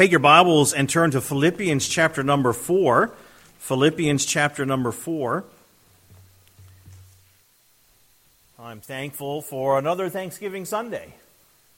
Take your Bibles and turn to Philippians chapter number 4. Philippians chapter number 4. I'm thankful for another Thanksgiving Sunday.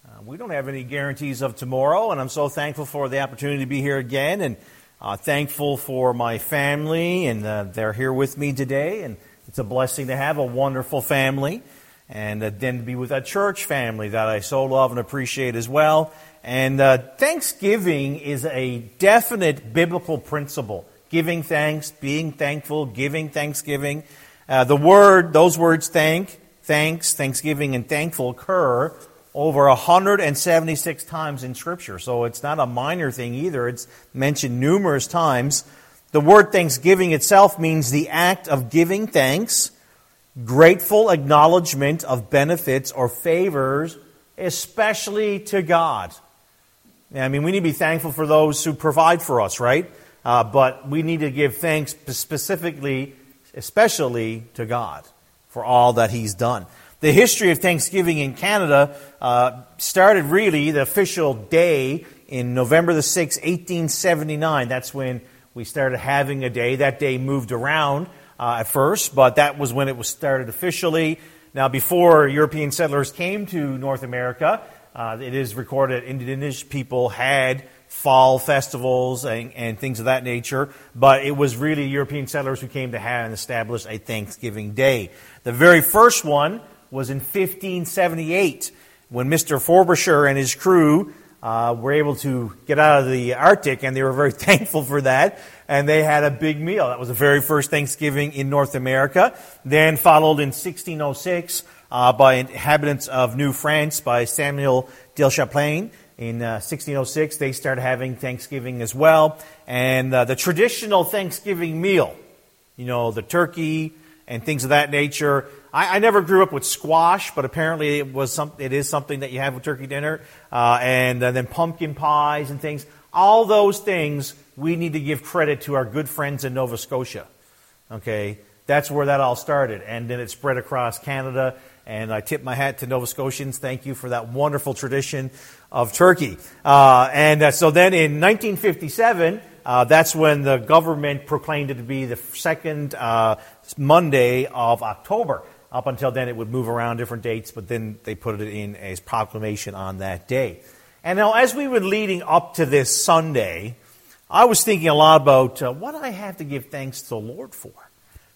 Uh, we don't have any guarantees of tomorrow, and I'm so thankful for the opportunity to be here again, and uh, thankful for my family, and uh, they're here with me today, and it's a blessing to have a wonderful family, and uh, then to be with a church family that I so love and appreciate as well. And uh, Thanksgiving is a definite biblical principle. Giving thanks, being thankful, giving thanksgiving. Uh, the word, those words, thank, thanks, thanksgiving, and thankful occur over 176 times in Scripture. So it's not a minor thing either. It's mentioned numerous times. The word thanksgiving itself means the act of giving thanks, grateful acknowledgement of benefits or favors, especially to God. I mean, we need to be thankful for those who provide for us, right? Uh, but we need to give thanks specifically, especially to God for all that He's done. The history of Thanksgiving in Canada uh, started really the official day in November the 6th, 1879. That's when we started having a day. That day moved around uh, at first, but that was when it was started officially. Now, before European settlers came to North America, uh, it is recorded that indigenous people had fall festivals and, and, things of that nature, but it was really European settlers who came to have and establish a Thanksgiving Day. The very first one was in 1578 when Mr. Frobisher and his crew uh, were able to get out of the Arctic, and they were very thankful for that. And they had a big meal. That was the very first Thanksgiving in North America. Then followed in 1606 uh, by inhabitants of New France by Samuel de Champlain. In uh, 1606, they started having Thanksgiving as well. And uh, the traditional Thanksgiving meal, you know, the turkey and things of that nature. I, I, never grew up with squash, but apparently it was some, it is something that you have with turkey dinner. Uh, and uh, then pumpkin pies and things. All those things, we need to give credit to our good friends in Nova Scotia. Okay? That's where that all started. And then it spread across Canada and I tip my hat to Nova Scotians. Thank you for that wonderful tradition of turkey. Uh, and uh, so then in 1957, uh, that's when the government proclaimed it to be the second uh, Monday of October. Up until then, it would move around different dates, but then they put it in as proclamation on that day. And now, as we were leading up to this Sunday, I was thinking a lot about uh, what I have to give thanks to the Lord for?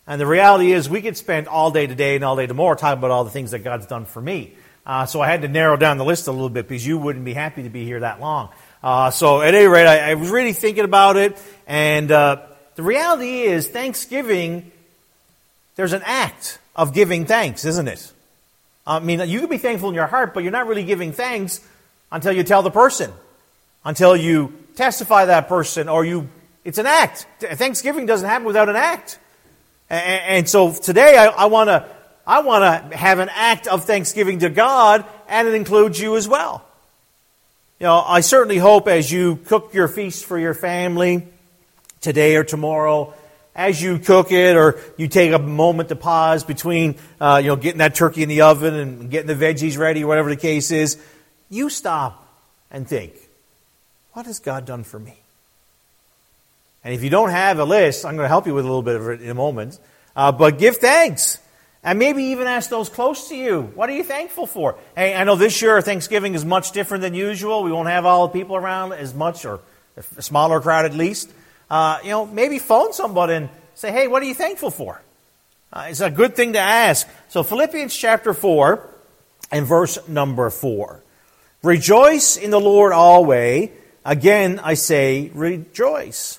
And the reality is, we could spend all day today and all day tomorrow talking about all the things that God's done for me. Uh, so I had to narrow down the list a little bit because you wouldn't be happy to be here that long. Uh, so at any rate, I, I, was really thinking about it, and uh, the reality is, Thanksgiving, there's an act of giving thanks, isn't it? I mean, you can be thankful in your heart, but you're not really giving thanks until you tell the person, until you testify that person, or you. It's an act. Thanksgiving doesn't happen without an act. And so today I want to I want to have an act of thanksgiving to God, and it includes you as well. You know, I certainly hope as you cook your feast for your family today or tomorrow, as you cook it, or you take a moment to pause between, uh, you know, getting that turkey in the oven and getting the veggies ready, or whatever the case is, you stop and think, what has God done for me? And if you don't have a list, I'm going to help you with a little bit of it in a moment. Uh, but give thanks. And maybe even ask those close to you, what are you thankful for? Hey, I know this year Thanksgiving is much different than usual. We won't have all the people around as much, or a smaller crowd at least. Uh, you know, maybe phone somebody and say, hey, what are you thankful for? Uh, it's a good thing to ask. So, Philippians chapter 4 and verse number 4. Rejoice in the Lord always. Again, I say, rejoice.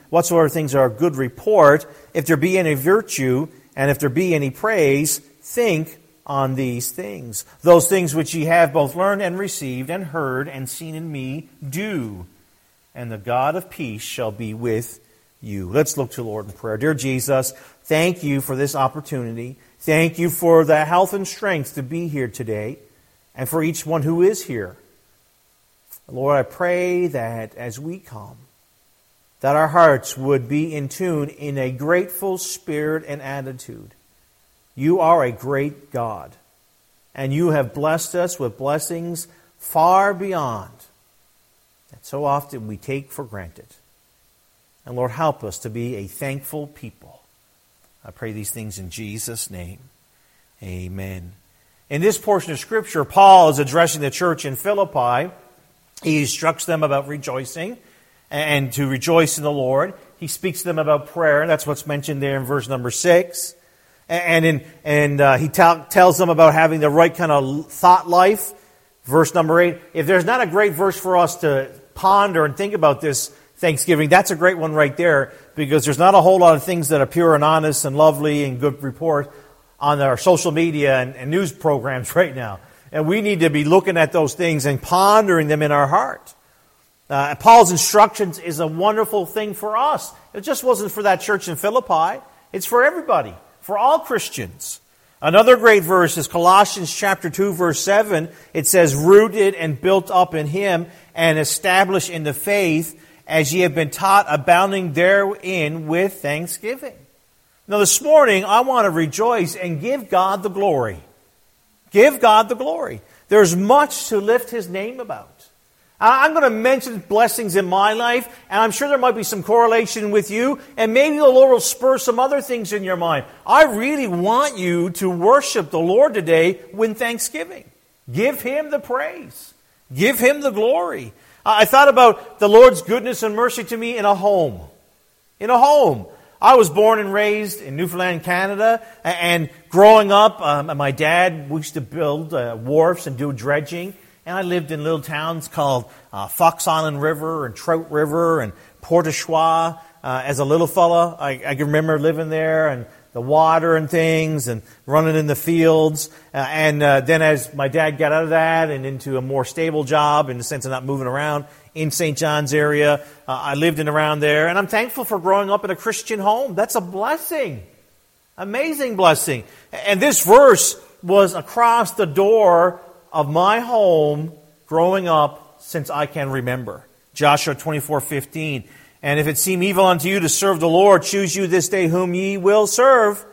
whatsoever things are good report, if there be any virtue, and if there be any praise, think on these things. Those things which ye have both learned and received and heard and seen in me, do. and the God of peace shall be with you. Let's look to the Lord in prayer. Dear Jesus, thank you for this opportunity. Thank you for the health and strength to be here today and for each one who is here. Lord, I pray that as we come, that our hearts would be in tune in a grateful spirit and attitude. You are a great God, and you have blessed us with blessings far beyond that so often we take for granted. And Lord, help us to be a thankful people. I pray these things in Jesus' name. Amen. In this portion of Scripture, Paul is addressing the church in Philippi. He instructs them about rejoicing and to rejoice in the Lord. He speaks to them about prayer. and That's what's mentioned there in verse number six. And, in, and uh, he t- tells them about having the right kind of thought life. Verse number eight. If there's not a great verse for us to ponder and think about this Thanksgiving, that's a great one right there because there's not a whole lot of things that are pure and honest and lovely and good report on our social media and, and news programs right now. And we need to be looking at those things and pondering them in our heart. Uh, Paul's instructions is a wonderful thing for us. It just wasn't for that church in Philippi. It's for everybody, for all Christians. Another great verse is Colossians chapter 2 verse 7. It says, rooted and built up in him and established in the faith as ye have been taught, abounding therein with thanksgiving. Now this morning, I want to rejoice and give God the glory. Give God the glory. There's much to lift His name about. I'm going to mention blessings in my life, and I'm sure there might be some correlation with you, and maybe the Lord will spur some other things in your mind. I really want you to worship the Lord today with thanksgiving. Give Him the praise. Give Him the glory. I thought about the Lord's goodness and mercy to me in a home. In a home. I was born and raised in Newfoundland, Canada, and growing up, um, my dad used to build uh, wharfs and do dredging, and I lived in little towns called uh, Fox Island River and Trout River and Port Uh, as a little fella, I, I can remember living there and the water and things and running in the fields. Uh, and uh, then as my dad got out of that and into a more stable job in the sense of not moving around, in St. John's area. Uh, I lived in around there, and I'm thankful for growing up in a Christian home. That's a blessing. Amazing blessing. And this verse was across the door of my home growing up since I can remember. Joshua 24 15. And if it seem evil unto you to serve the Lord, choose you this day whom ye will serve,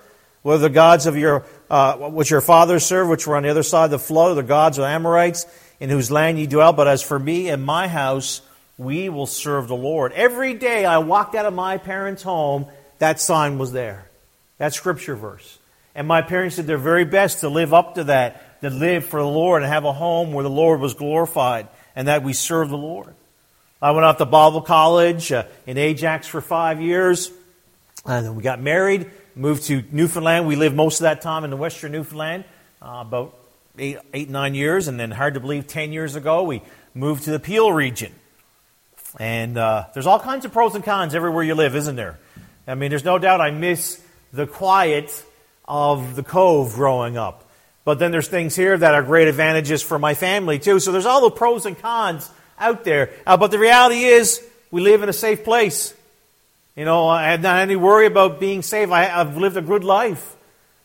whether the gods of your, uh, which your fathers served, which were on the other side of the flood, or the gods of the Amorites, in whose land ye dwell. But as for me and my house, we will serve the Lord. Every day I walked out of my parents' home, that sign was there. That scripture verse. And my parents did their very best to live up to that, to live for the Lord and have a home where the Lord was glorified and that we serve the Lord. I went off to Bible college uh, in Ajax for five years. And then we got married, moved to Newfoundland. We lived most of that time in the western Newfoundland, uh, about eight, eight, nine years, and then hard to believe, ten years ago, we moved to the Peel region. And uh, there's all kinds of pros and cons everywhere you live, isn't there? I mean, there's no doubt I miss the quiet of the cove growing up. But then there's things here that are great advantages for my family, too. So there's all the pros and cons out there. Uh, but the reality is, we live in a safe place. You know, I have not any worry about being safe. I, have lived a good life.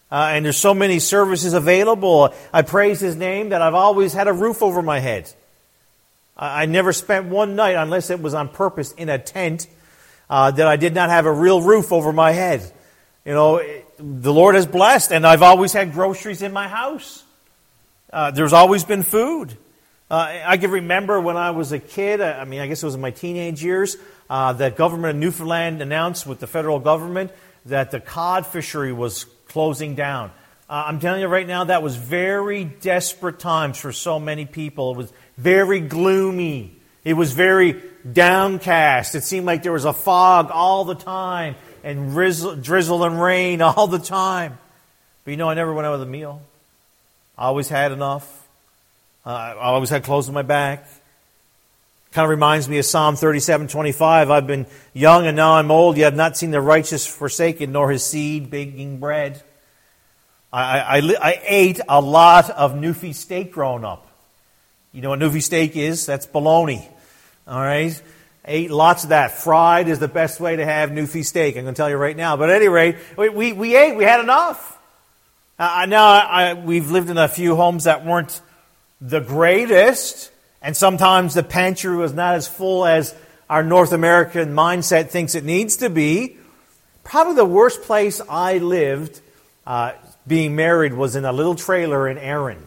Uh, and there's so many services available. I praise His name that I've always had a roof over my head. I, I never spent one night, unless it was on purpose, in a tent uh, that I did not have a real roof over my head. You know, the Lord has blessed, and I've always had groceries in my house. Uh, there's always been food. Uh, I can remember when I was a kid, I mean, I guess it was in my teenage years, uh, that government of Newfoundland announced with the federal government that the cod fishery was closing down. Uh, I'm telling you right now, that was very desperate times for so many people. It was very gloomy. It was very downcast. It seemed like there was a fog all the time and drizzle, drizzle and rain all the time. But you know, I never went out with a meal. I always had enough. Uh, I always had clothes on my back. Kind of reminds me of Psalm 37, 25. I've been young and now I'm old, yet have not seen the righteous forsaken, nor his seed baking bread. I, I, I ate a lot of Newfie steak growing up. You know what Newfie steak is? That's bologna. All right? ate lots of that. Fried is the best way to have Newfie steak. I'm going to tell you right now. But at any rate, we, we, we ate. We had enough. Uh, now, I, we've lived in a few homes that weren't the greatest, and sometimes the pantry was not as full as our North American mindset thinks it needs to be. Probably the worst place I lived uh, being married was in a little trailer in Erin.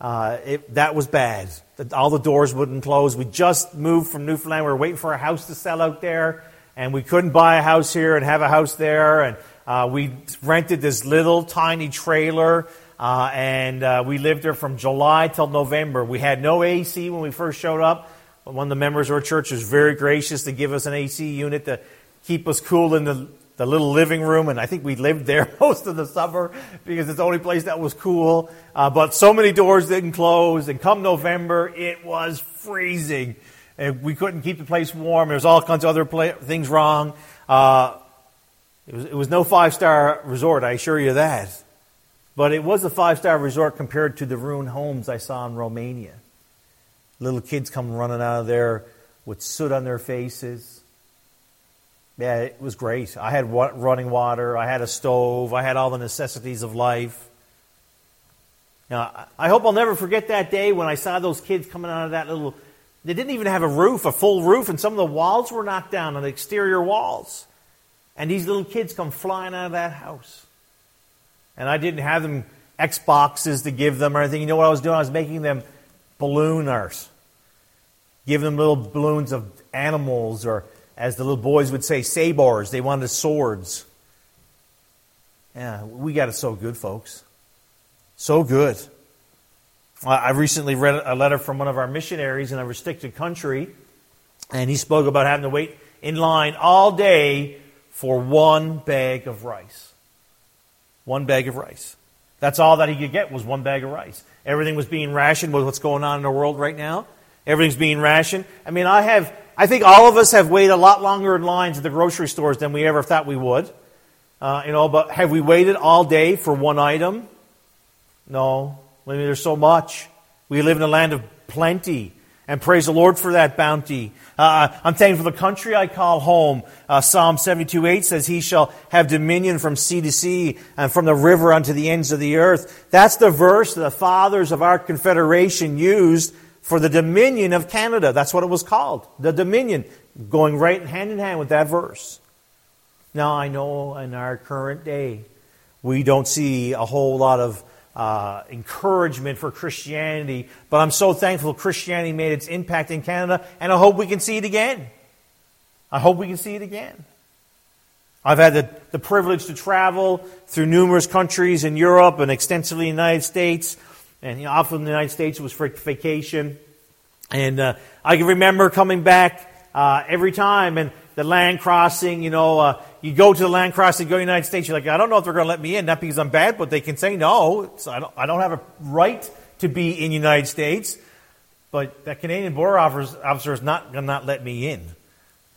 Uh, it, that was bad. All the doors wouldn't close. We just moved from Newfoundland. We were waiting for a house to sell out there, and we couldn't buy a house here and have a house there. And uh, we rented this little tiny trailer, uh, and uh, we lived there from July till November. We had no AC when we first showed up. But one of the members of our church was very gracious to give us an AC unit to keep us cool in the the little living room, and I think we lived there most of the summer because it's the only place that was cool. Uh, but so many doors didn't close, and come November, it was freezing. And we couldn't keep the place warm. There was all kinds of other play- things wrong. Uh, it, was, it was no five star resort, I assure you that. But it was a five star resort compared to the ruined homes I saw in Romania. Little kids come running out of there with soot on their faces yeah, it was great. I had running water, I had a stove, I had all the necessities of life. Now, I hope I'll never forget that day when I saw those kids coming out of that little. They didn't even have a roof, a full roof, and some of the walls were knocked down on the exterior walls. And these little kids come flying out of that house. And I didn't have them Xboxes to give them or anything. You know what I was doing? I was making them ballooners. Give them little balloons of animals or as the little boys would say, sabors. They wanted swords. Yeah, we got it so good, folks. So good. I recently read a letter from one of our missionaries in a restricted country, and he spoke about having to wait in line all day for one bag of rice. One bag of rice. That's all that he could get was one bag of rice. Everything was being rationed with what's going on in the world right now. Everything's being rationed. I mean, I have I think all of us have waited a lot longer in lines at the grocery stores than we ever thought we would. Uh, you know, but have we waited all day for one item? No. I mean, there's so much. We live in a land of plenty. And praise the Lord for that bounty. Uh, I'm thankful for the country I call home. Uh, Psalm 72 8 says, He shall have dominion from sea to sea and from the river unto the ends of the earth. That's the verse that the fathers of our confederation used for the dominion of Canada. That's what it was called. The dominion, going right hand in hand with that verse. Now, I know in our current day, we don't see a whole lot of uh, encouragement for Christianity, but I'm so thankful Christianity made its impact in Canada, and I hope we can see it again. I hope we can see it again. I've had the, the privilege to travel through numerous countries in Europe and extensively in the United States. And you know, often in the United States it was for vacation. And uh, I can remember coming back uh, every time and the land crossing, you know, uh, you go to the land crossing, go to the United States, you're like, I don't know if they're going to let me in, not because I'm bad, but they can say no. So I, don't, I don't have a right to be in the United States. But that Canadian border officer is not going to not let me in.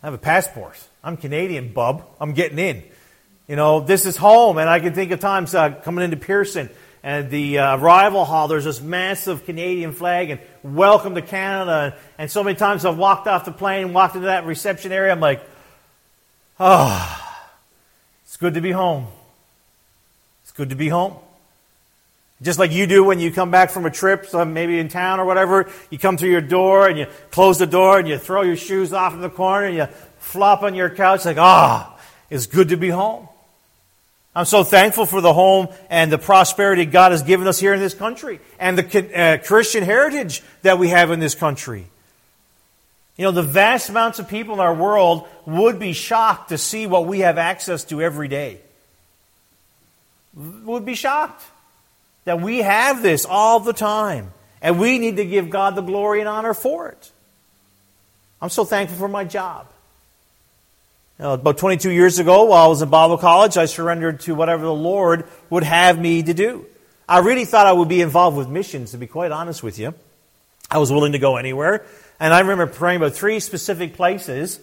I have a passport. I'm Canadian, bub. I'm getting in. You know, this is home, and I can think of times uh, coming into Pearson and the uh, arrival hall, there's this massive Canadian flag and welcome to Canada. And so many times I've walked off the plane, walked into that reception area, I'm like, oh, it's good to be home. It's good to be home. Just like you do when you come back from a trip, so maybe in town or whatever, you come through your door and you close the door and you throw your shoes off in the corner and you flop on your couch like, ah, oh, it's good to be home. I'm so thankful for the home and the prosperity God has given us here in this country and the uh, Christian heritage that we have in this country. You know, the vast amounts of people in our world would be shocked to see what we have access to every day. Would be shocked that we have this all the time. And we need to give God the glory and honor for it. I'm so thankful for my job. Uh, about 22 years ago, while I was in Bible college, I surrendered to whatever the Lord would have me to do. I really thought I would be involved with missions, to be quite honest with you. I was willing to go anywhere. And I remember praying about three specific places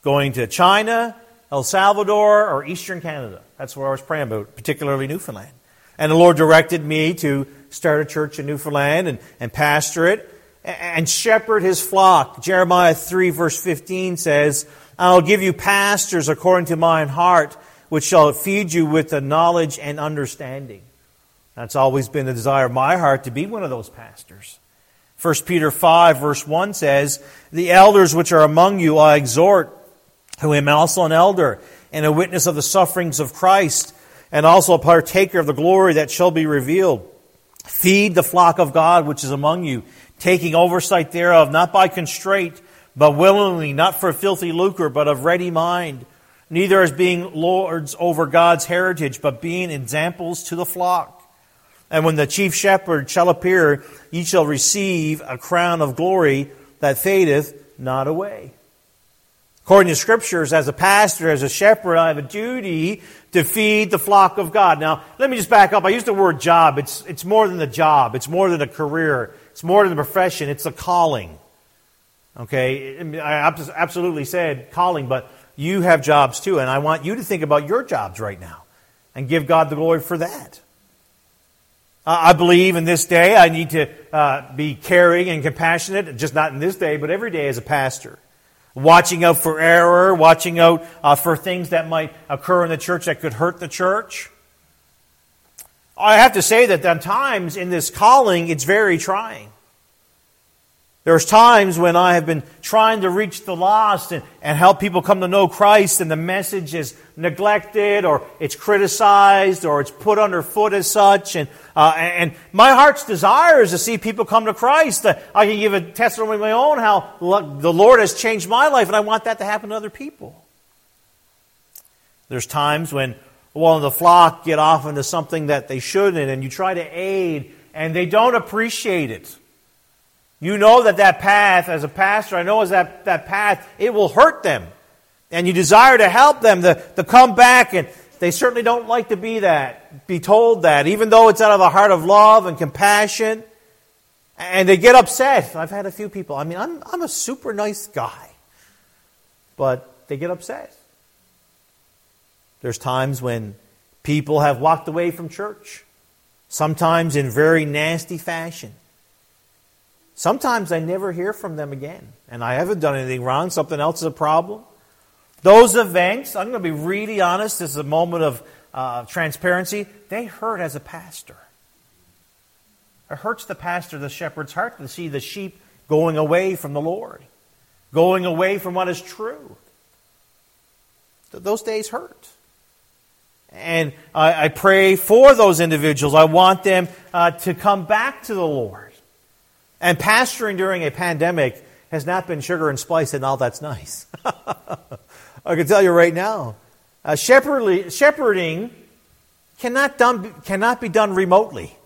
going to China, El Salvador, or Eastern Canada. That's where I was praying about, particularly Newfoundland. And the Lord directed me to start a church in Newfoundland and, and pastor it. and shepherd his flock. Jeremiah 3 verse 15 says, I'll give you pastors according to mine heart, which shall feed you with the knowledge and understanding. That's always been the desire of my heart to be one of those pastors. 1 Peter 5 verse 1 says, The elders which are among you I exhort, who am also an elder, and a witness of the sufferings of Christ, and also a partaker of the glory that shall be revealed. Feed the flock of God which is among you, taking oversight thereof, not by constraint, but willingly, not for filthy lucre, but of ready mind, neither as being lords over God's heritage, but being examples to the flock. And when the chief shepherd shall appear, ye shall receive a crown of glory that fadeth not away. According to scriptures, as a pastor, as a shepherd, I have a duty to feed the flock of God. Now, let me just back up. I use the word job. It's, it's more than a job. It's more than a career. It's more than a profession. It's a calling. Okay? I absolutely said calling, but you have jobs too, and I want you to think about your jobs right now and give God the glory for that. I believe in this day I need to uh, be caring and compassionate, just not in this day, but every day as a pastor. Watching out for error, watching out uh, for things that might occur in the church that could hurt the church. I have to say that at times in this calling, it's very trying. There's times when I have been trying to reach the lost and, and help people come to know Christ, and the message is neglected, or it's criticized, or it's put underfoot as such. And, uh, and my heart's desire is to see people come to Christ. Uh, I can give a testimony of my own how the Lord has changed my life, and I want that to happen to other people. There's times when one of the flock get off into something that they shouldn't, and you try to aid, and they don't appreciate it. You know that that path, as a pastor, I know as that, that path, it will hurt them. And you desire to help them to, to come back, and they certainly don't like to be that, be told that, even though it's out of a heart of love and compassion. And they get upset. I've had a few people, I mean, I'm, I'm a super nice guy, but they get upset. There's times when people have walked away from church, sometimes in very nasty fashion. Sometimes I never hear from them again, and I haven't done anything wrong. Something else is a problem. Those events, I'm going to be really honest, this is a moment of uh, transparency, they hurt as a pastor. It hurts the pastor, the shepherd's heart, to see the sheep going away from the Lord, going away from what is true. Those days hurt. And I, I pray for those individuals. I want them uh, to come back to the Lord. And pastoring during a pandemic has not been sugar and spice and all that's nice. I can tell you right now. Uh, shepherding cannot, done, cannot be done remotely.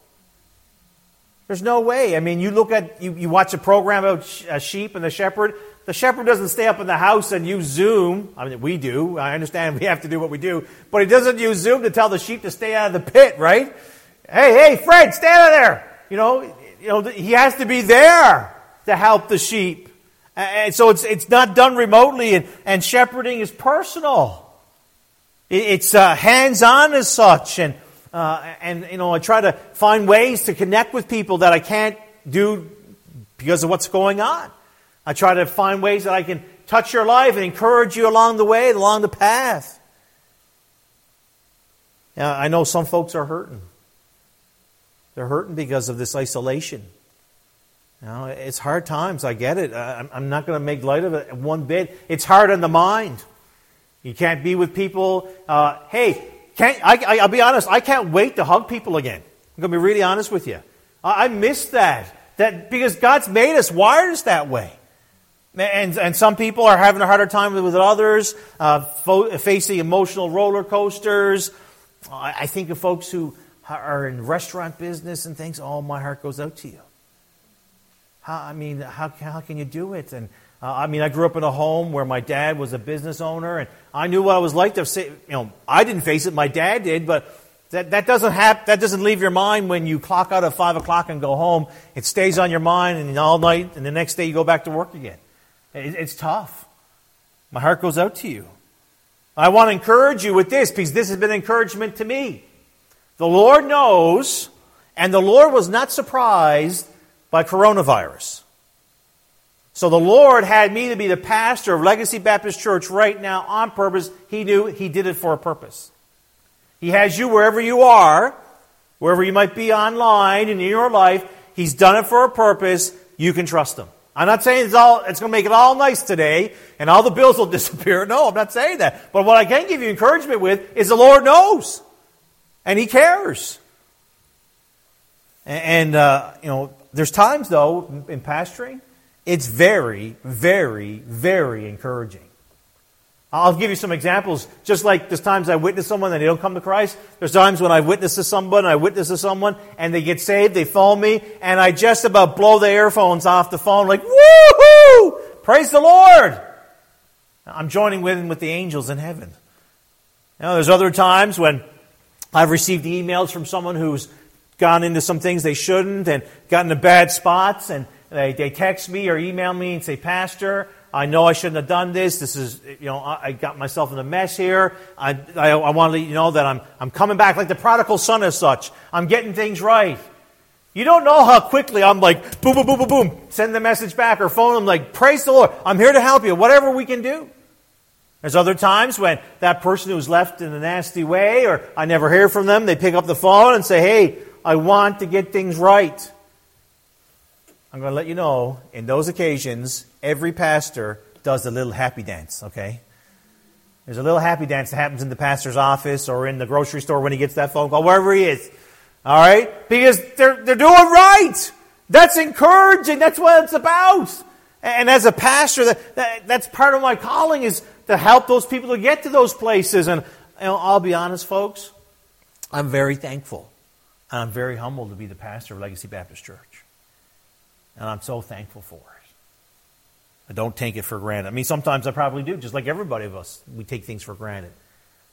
There's no way. I mean, you look at, you, you watch a program about a sheep and the shepherd. The shepherd doesn't stay up in the house and use Zoom. I mean, we do. I understand we have to do what we do. But he doesn't use Zoom to tell the sheep to stay out of the pit, right? Hey, hey, Fred, stay out of there. You know, you know, he has to be there to help the sheep. And so it's, it's not done remotely, and, and shepherding is personal. It's uh, hands on as such. And, uh, and, you know, I try to find ways to connect with people that I can't do because of what's going on. I try to find ways that I can touch your life and encourage you along the way, along the path. Yeah, I know some folks are hurting. They're hurting because of this isolation. You know, it's hard times. I get it. I'm not going to make light of it one bit. It's hard on the mind. You can't be with people. Uh, hey, can't, I, will be honest. I can't wait to hug people again. I'm going to be really honest with you. I, I miss that. That because God's made us, wired us that way. And, and some people are having a harder time with, with others, uh, fo- facing emotional roller coasters. I think of folks who are in restaurant business and things, oh, my heart goes out to you. How, I mean, how, how can you do it? And uh, I mean, I grew up in a home where my dad was a business owner, and I knew what it was like to say, you know, I didn't face it, my dad did, but that, that doesn't have, that doesn't leave your mind when you clock out at five o'clock and go home. It stays on your mind and all night, and the next day you go back to work again. It, it's tough. My heart goes out to you. I want to encourage you with this because this has been encouragement to me. The Lord knows, and the Lord was not surprised by coronavirus. So the Lord had me to be the pastor of Legacy Baptist Church right now on purpose. He knew He did it for a purpose. He has you wherever you are, wherever you might be online and in your life. He's done it for a purpose. You can trust Him. I'm not saying it's, all, it's going to make it all nice today and all the bills will disappear. No, I'm not saying that. But what I can give you encouragement with is the Lord knows and He cares. And, uh, you know, there's times though in pastoring it's very, very, very encouraging. I'll give you some examples. Just like there's times I witness someone and they don't come to Christ. There's times when I witness to someone, I witness to someone, and they get saved, they phone me, and I just about blow the earphones off the phone like, woohoo! Praise the Lord! I'm joining with with the angels in heaven. Now, there's other times when I've received emails from someone who's gone into some things they shouldn't and gotten to bad spots and they, they text me or email me and say, Pastor, I know I shouldn't have done this. This is, you know, I got myself in a mess here. I, I, I want to let you know that I'm, I'm coming back like the prodigal son as such. I'm getting things right. You don't know how quickly I'm like, boom, boom, boom, boom, boom, send the message back or phone them like, praise the Lord. I'm here to help you, whatever we can do. There's other times when that person who's left in a nasty way or I never hear from them, they pick up the phone and say, hey, I want to get things right. I'm going to let you know, in those occasions, every pastor does a little happy dance, okay? There's a little happy dance that happens in the pastor's office or in the grocery store when he gets that phone call, wherever he is. All right? Because they're, they're doing right. That's encouraging. That's what it's about. And as a pastor, that, that, that's part of my calling is to help those people to get to those places. And you know, I'll be honest, folks, I'm very thankful. And I'm very humbled to be the pastor of Legacy Baptist Church. And I'm so thankful for it. I don't take it for granted. I mean, sometimes I probably do, just like everybody of us. We take things for granted.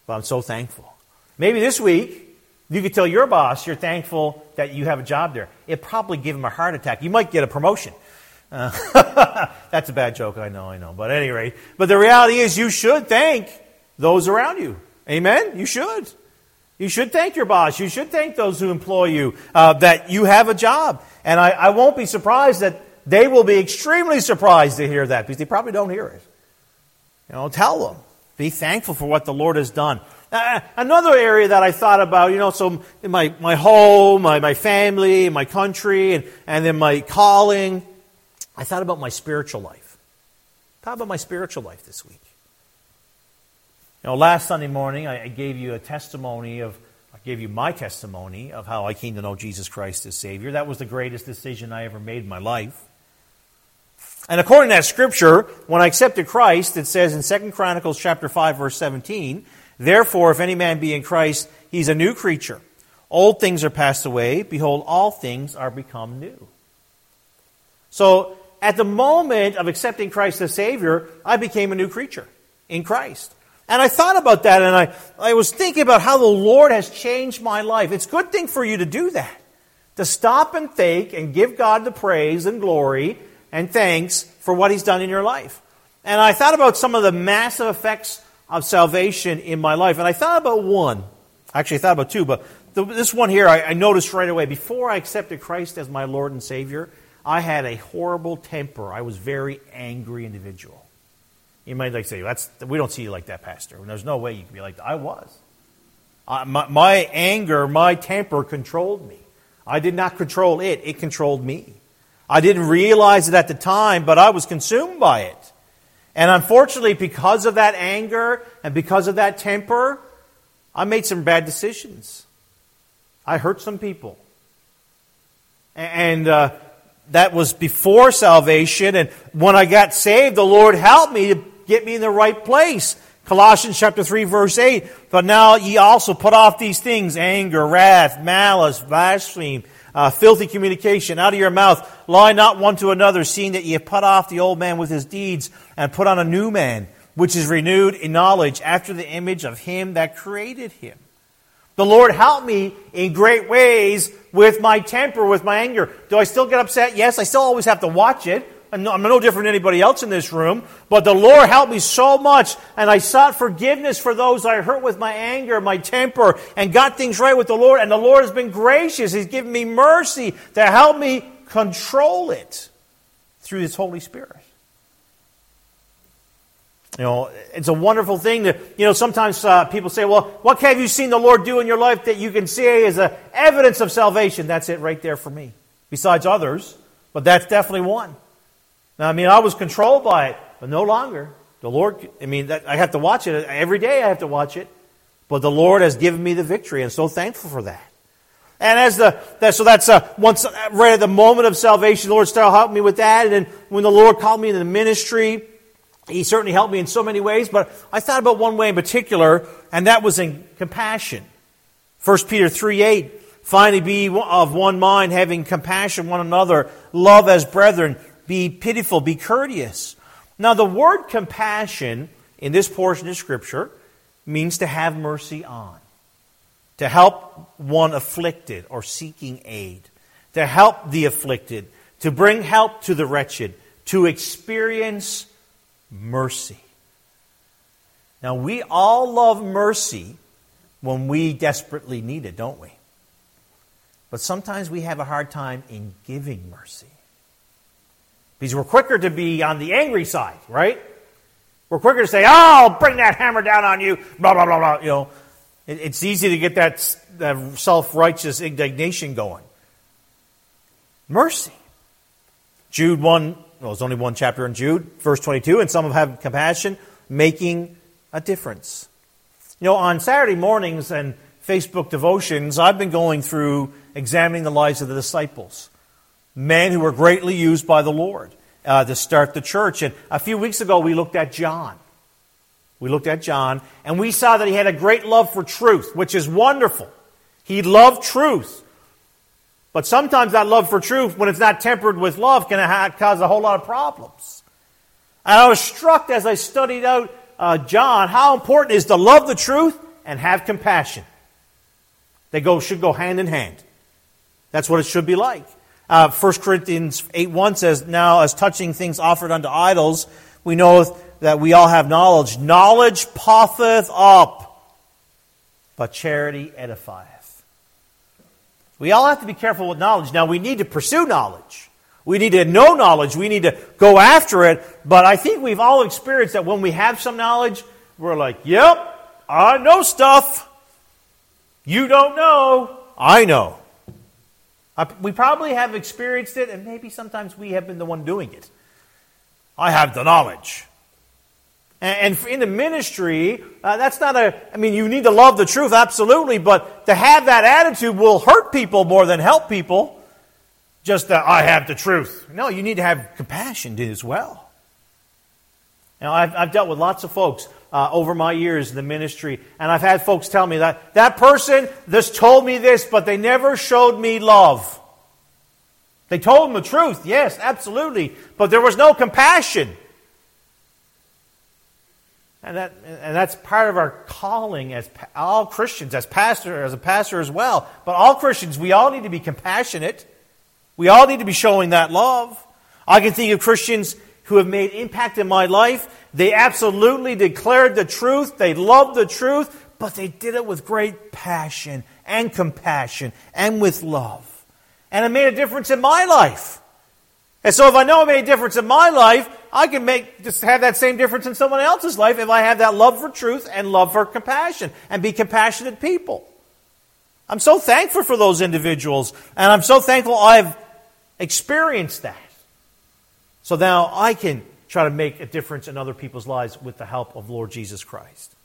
But I'm so thankful. Maybe this week, you could tell your boss you're thankful that you have a job there. It probably give him a heart attack. You might get a promotion. That's a bad joke, I know, I know. But at any rate, but the reality is you should thank those around you. Amen? You should. You should thank your boss. You should thank those who employ you uh, that you have a job. And I, I won't be surprised that they will be extremely surprised to hear that because they probably don't hear it. You know, tell them. Be thankful for what the Lord has done. Uh, another area that I thought about, you know, so in my, my home, my, my family, my country, and, and then my calling, I thought about my spiritual life. Thought about my spiritual life this week. You know, last Sunday morning, I, gave you a testimony of, I gave you my testimony of how I came to know Jesus Christ as Savior. That was the greatest decision I ever made in my life. And according to that scripture, when I accepted Christ, it says in 2 Chronicles chapter 5, verse 17, Therefore, if any man be in Christ, he's a new creature. Old things are passed away. Behold, all things are become new. So, at the moment of accepting Christ as Savior, I became a new creature in Christ. And I thought about that and I, I was thinking about how the Lord has changed my life. It's a good thing for you to do that. To stop and think and give God the praise and glory and thanks for what He's done in your life. And I thought about some of the massive effects of salvation in my life. And I thought about one. Actually, I thought about two, but this one here I, I noticed right away. Before I accepted Christ as my Lord and Savior, I had a horrible temper. I was very angry individual. You might like say, "That's we don't see you like that, Pastor." There's no way you can be like that. I was. Uh, my, my anger, my temper controlled me. I did not control it; it controlled me. I didn't realize it at the time, but I was consumed by it. And unfortunately, because of that anger and because of that temper, I made some bad decisions. I hurt some people. And uh, that was before salvation. And when I got saved, the Lord helped me to get me in the right place. Colossians chapter 3 verse 8. But now ye also put off these things, anger, wrath, malice, blasphemy, uh, filthy communication out of your mouth. Lie not one to another, seeing that ye have put off the old man with his deeds, and put on a new man, which is renewed in knowledge after the image of him that created him. The Lord helped me in great ways with my temper, with my anger. Do I still get upset? Yes, I still always have to watch it. I'm no different than anybody else in this room, but the Lord helped me so much, and I sought forgiveness for those I hurt with my anger, my temper, and got things right with the Lord. And the Lord has been gracious. He's given me mercy to help me control it through His Holy Spirit. You know, it's a wonderful thing to, you know, sometimes uh, people say, well, what have you seen the Lord do in your life that you can see as a evidence of salvation? That's it right there for me. Besides others, but that's definitely one. Now, I mean, I was controlled by it, but no longer. The Lord, I mean, that, I have to watch it. Every day I have to watch it. But the Lord has given me the victory, and so thankful for that. And as the, that, so that's uh, once right at the moment of salvation, the Lord started helping me with that. And then when the Lord called me into the ministry, He certainly helped me in so many ways. But I thought about one way in particular, and that was in compassion. 1 Peter 3 8. Finally, be of one mind, having compassion one another, love as brethren, be pitiful, be courteous. Now, the word compassion in this portion of Scripture means to have mercy on to help one afflicted or seeking aid, to help the afflicted, to bring help to the wretched, to experience mercy. Now, we all love mercy when we desperately need it, don't we? But sometimes we have a hard time in giving mercy. Because we're quicker to be on the angry side, right? We're quicker to say, oh, I'll bring that hammer down on you, blah, blah, blah, blah. You know, it's easy to get that, that self righteous indignation going. Mercy. Jude 1, well, there's only one chapter in Jude, verse 22, and some of have compassion, making a difference. You know, on Saturday mornings and Facebook devotions, I've been going through examining the lives of the disciples, men who were greatly used by the Lord uh, to start the church. And a few weeks ago, we looked at John. We looked at John, and we saw that he had a great love for truth, which is wonderful. He loved truth. But sometimes that love for truth, when it's not tempered with love, can cause a whole lot of problems. And I was struck as I studied out uh, John how important it is to love the truth and have compassion. They go, should go hand in hand. That's what it should be like. Uh, 1 Corinthians 8 1 says, Now, as touching things offered unto idols, we know that we all have knowledge. Knowledge puffeth up, but charity edifieth. We all have to be careful with knowledge. Now, we need to pursue knowledge. We need to know knowledge. We need to go after it. But I think we've all experienced that when we have some knowledge, we're like, yep, I know stuff. You don't know. I know. We probably have experienced it, and maybe sometimes we have been the one doing it. I have the knowledge. And in the ministry, uh, that's not a, I mean, you need to love the truth, absolutely, but to have that attitude will hurt people more than help people. Just that I have the truth. No, you need to have compassion as well. Now, I've, I've dealt with lots of folks uh, over my years in the ministry, and I've had folks tell me that that person just told me this, but they never showed me love. They told them the truth, yes, absolutely, but there was no compassion. And, that, and that's part of our calling as all Christians, as pastor, as a pastor as well. But all Christians, we all need to be compassionate. We all need to be showing that love. I can think of Christians who have made impact in my life. They absolutely declared the truth. They loved the truth, but they did it with great passion and compassion and with love. And it made a difference in my life. And so if I know it made a difference in my life, I can make just have that same difference in someone else's life if I have that love for truth and love for compassion and be compassionate people. I'm so thankful for those individuals, and I'm so thankful I've experienced that. So now I can try to make a difference in other people's lives with the help of Lord Jesus Christ.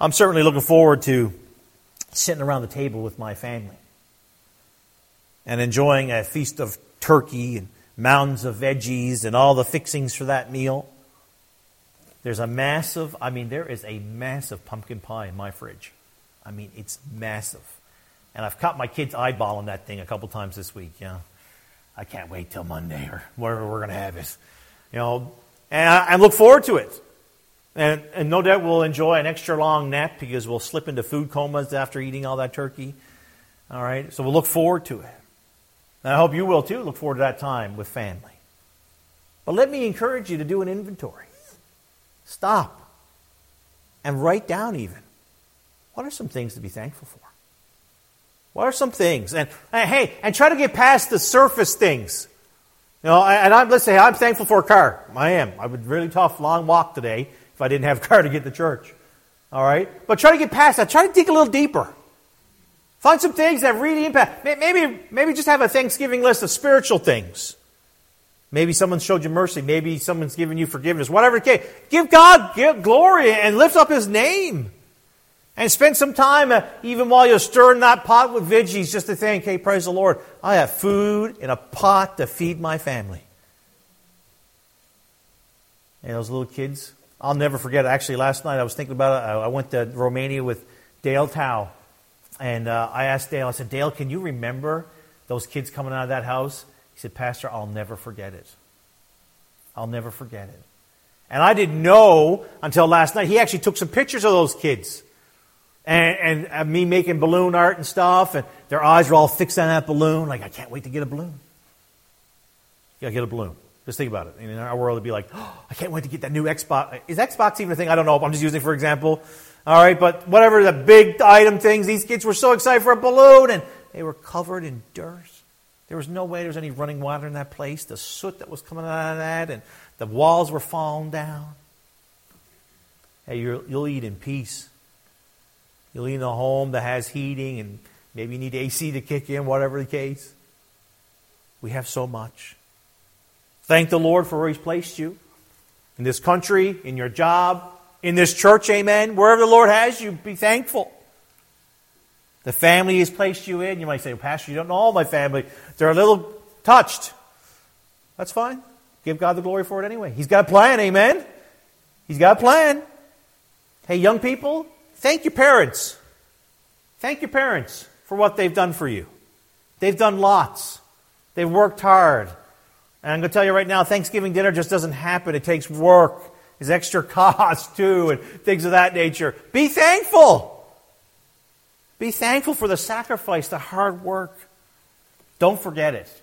I'm certainly looking forward to sitting around the table with my family and enjoying a feast of turkey and mounds of veggies and all the fixings for that meal. There's a massive, I mean, there is a massive pumpkin pie in my fridge. I mean, it's massive. And I've caught my kids eyeballing that thing a couple times this week. You know, I can't wait till Monday or wherever we're going to have it. You know, and I, I look forward to it. And, and no doubt we'll enjoy an extra long nap because we'll slip into food comas after eating all that turkey. All right, so we'll look forward to it. And I hope you will too look forward to that time with family. But let me encourage you to do an inventory. Stop and write down even what are some things to be thankful for? What are some things? And, and hey, and try to get past the surface things. You know, and I'm, let's say I'm thankful for a car. I am. I would really tough, long walk today if I didn't have a car to get to church. All right? But try to get past that. Try to dig a little deeper. Find some things that really impact. Maybe, maybe just have a Thanksgiving list of spiritual things. Maybe someone showed you mercy. Maybe someone's given you forgiveness. Whatever the case. Give God give glory and lift up His name. And spend some time, uh, even while you're stirring that pot with veggies, just to think, hey, praise the Lord, I have food in a pot to feed my family. And those little kids, I'll never forget. Actually, last night I was thinking about it. I went to Romania with Dale Tao. And uh, I asked Dale, I said, Dale, can you remember those kids coming out of that house? He said, Pastor, I'll never forget it. I'll never forget it. And I didn't know until last night. He actually took some pictures of those kids and, and me making balloon art and stuff, and their eyes were all fixed on that balloon. Like, I can't wait to get a balloon. You gotta get a balloon. Just think about it. In our world, it'd be like, oh, I can't wait to get that new Xbox. Is Xbox even a thing? I don't know. I'm just using it for example. All right, but whatever the big item things, these kids were so excited for a balloon, and they were covered in dirt. There was no way there was any running water in that place. The soot that was coming out of that, and the walls were falling down. Hey, you'll eat in peace. You'll eat in a home that has heating and maybe you need AC to kick in, whatever the case. We have so much. Thank the Lord for where He's placed you in this country, in your job, in this church, amen. Wherever the Lord has you, be thankful. The family He's placed you in, you might say, Pastor, you don't know all my family. They're a little touched. That's fine. Give God the glory for it anyway. He's got a plan, amen. He's got a plan. Hey, young people, Thank your parents. Thank your parents for what they've done for you. They've done lots. They've worked hard. And I'm going to tell you right now, Thanksgiving dinner just doesn't happen. It takes work. There's extra cost too, and things of that nature. Be thankful. Be thankful for the sacrifice, the hard work. Don't forget it.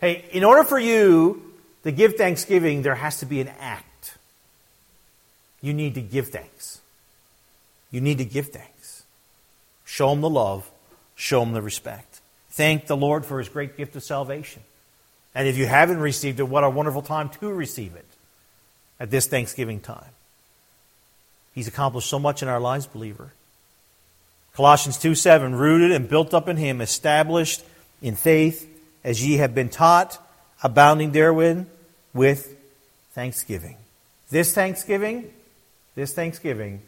Hey, in order for you to give thanksgiving, there has to be an act. You need to give thanks. You need to give thanks. Show them the love, show them the respect. Thank the Lord for his great gift of salvation. And if you haven't received it, what a wonderful time to receive it at this Thanksgiving time. He's accomplished so much in our lives, believer. Colossians 2 7, rooted and built up in him, established in faith, as ye have been taught, abounding therewith with thanksgiving. This Thanksgiving, this Thanksgiving,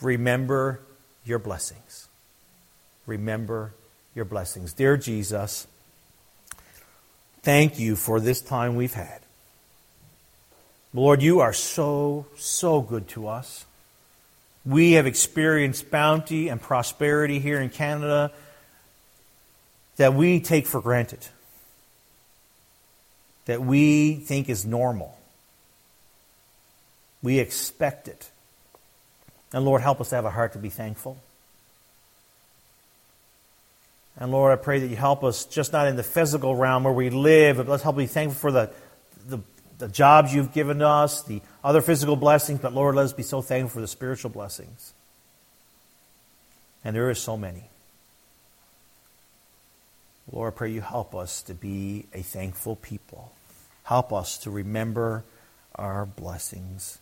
remember your blessings. Remember your blessings. Dear Jesus, thank you for this time we've had. Lord, you are so, so good to us. We have experienced bounty and prosperity here in Canada that we take for granted, that we think is normal. We expect it. And Lord, help us to have a heart to be thankful. And Lord, I pray that you help us just not in the physical realm where we live, but let's help be thankful for the, the, the jobs you've given us, the other physical blessings, but Lord, let us be so thankful for the spiritual blessings. And there are so many. Lord, I pray you help us to be a thankful people. Help us to remember our blessings.